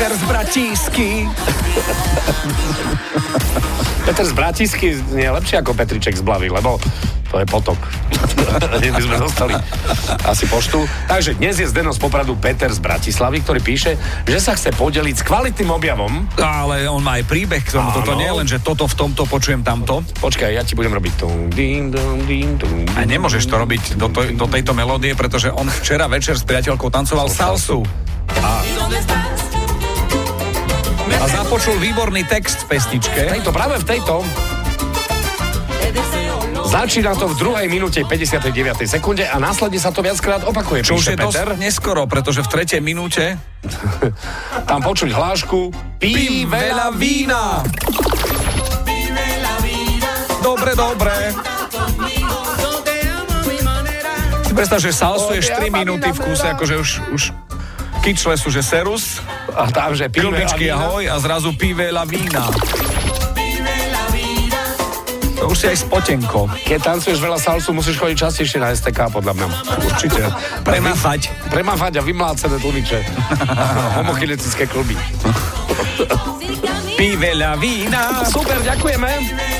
Peter z Bratísky. Peter z Bratisky je lepšie ako Petriček z Blavy, lebo to je potok. My sme dostali asi poštu. Takže dnes je Zdeno z Popradu Peter z Bratislavy, ktorý píše, že sa chce podeliť s kvalitným objavom. Ale on má aj príbeh k tomu. Áno. Toto nie je len, že toto v tomto počujem tamto. Počkaj, ja ti budem robiť dong, A nemôžeš to robiť do, to, do tejto melódie, pretože on včera večer s priateľkou tancoval salsu. A, a započul výborný text v pesničke. Tejto, práve v tejto Začína to v druhej minúte 59. sekunde a následne sa to viackrát opakuje. Čo už je dosť Peter. neskoro, pretože v tretej minúte Tam počuť hlášku Pí veľa vína. Dobre, dobre. Si predstav, že salsu je 4 minúty v kúse, akože už, už kyčle sú, že serus, A tam, že kľubičky vína. ahoj a zrazu pí veľa vína. To už si aj spotenko. Keď tancuješ veľa salsu, musíš chodiť častejšie na STK, podľa mňa. Určite. Premafať. Premafať a vymlácené tlmiče. Homochinetické kluby. Pí veľa vína. Super, ďakujeme.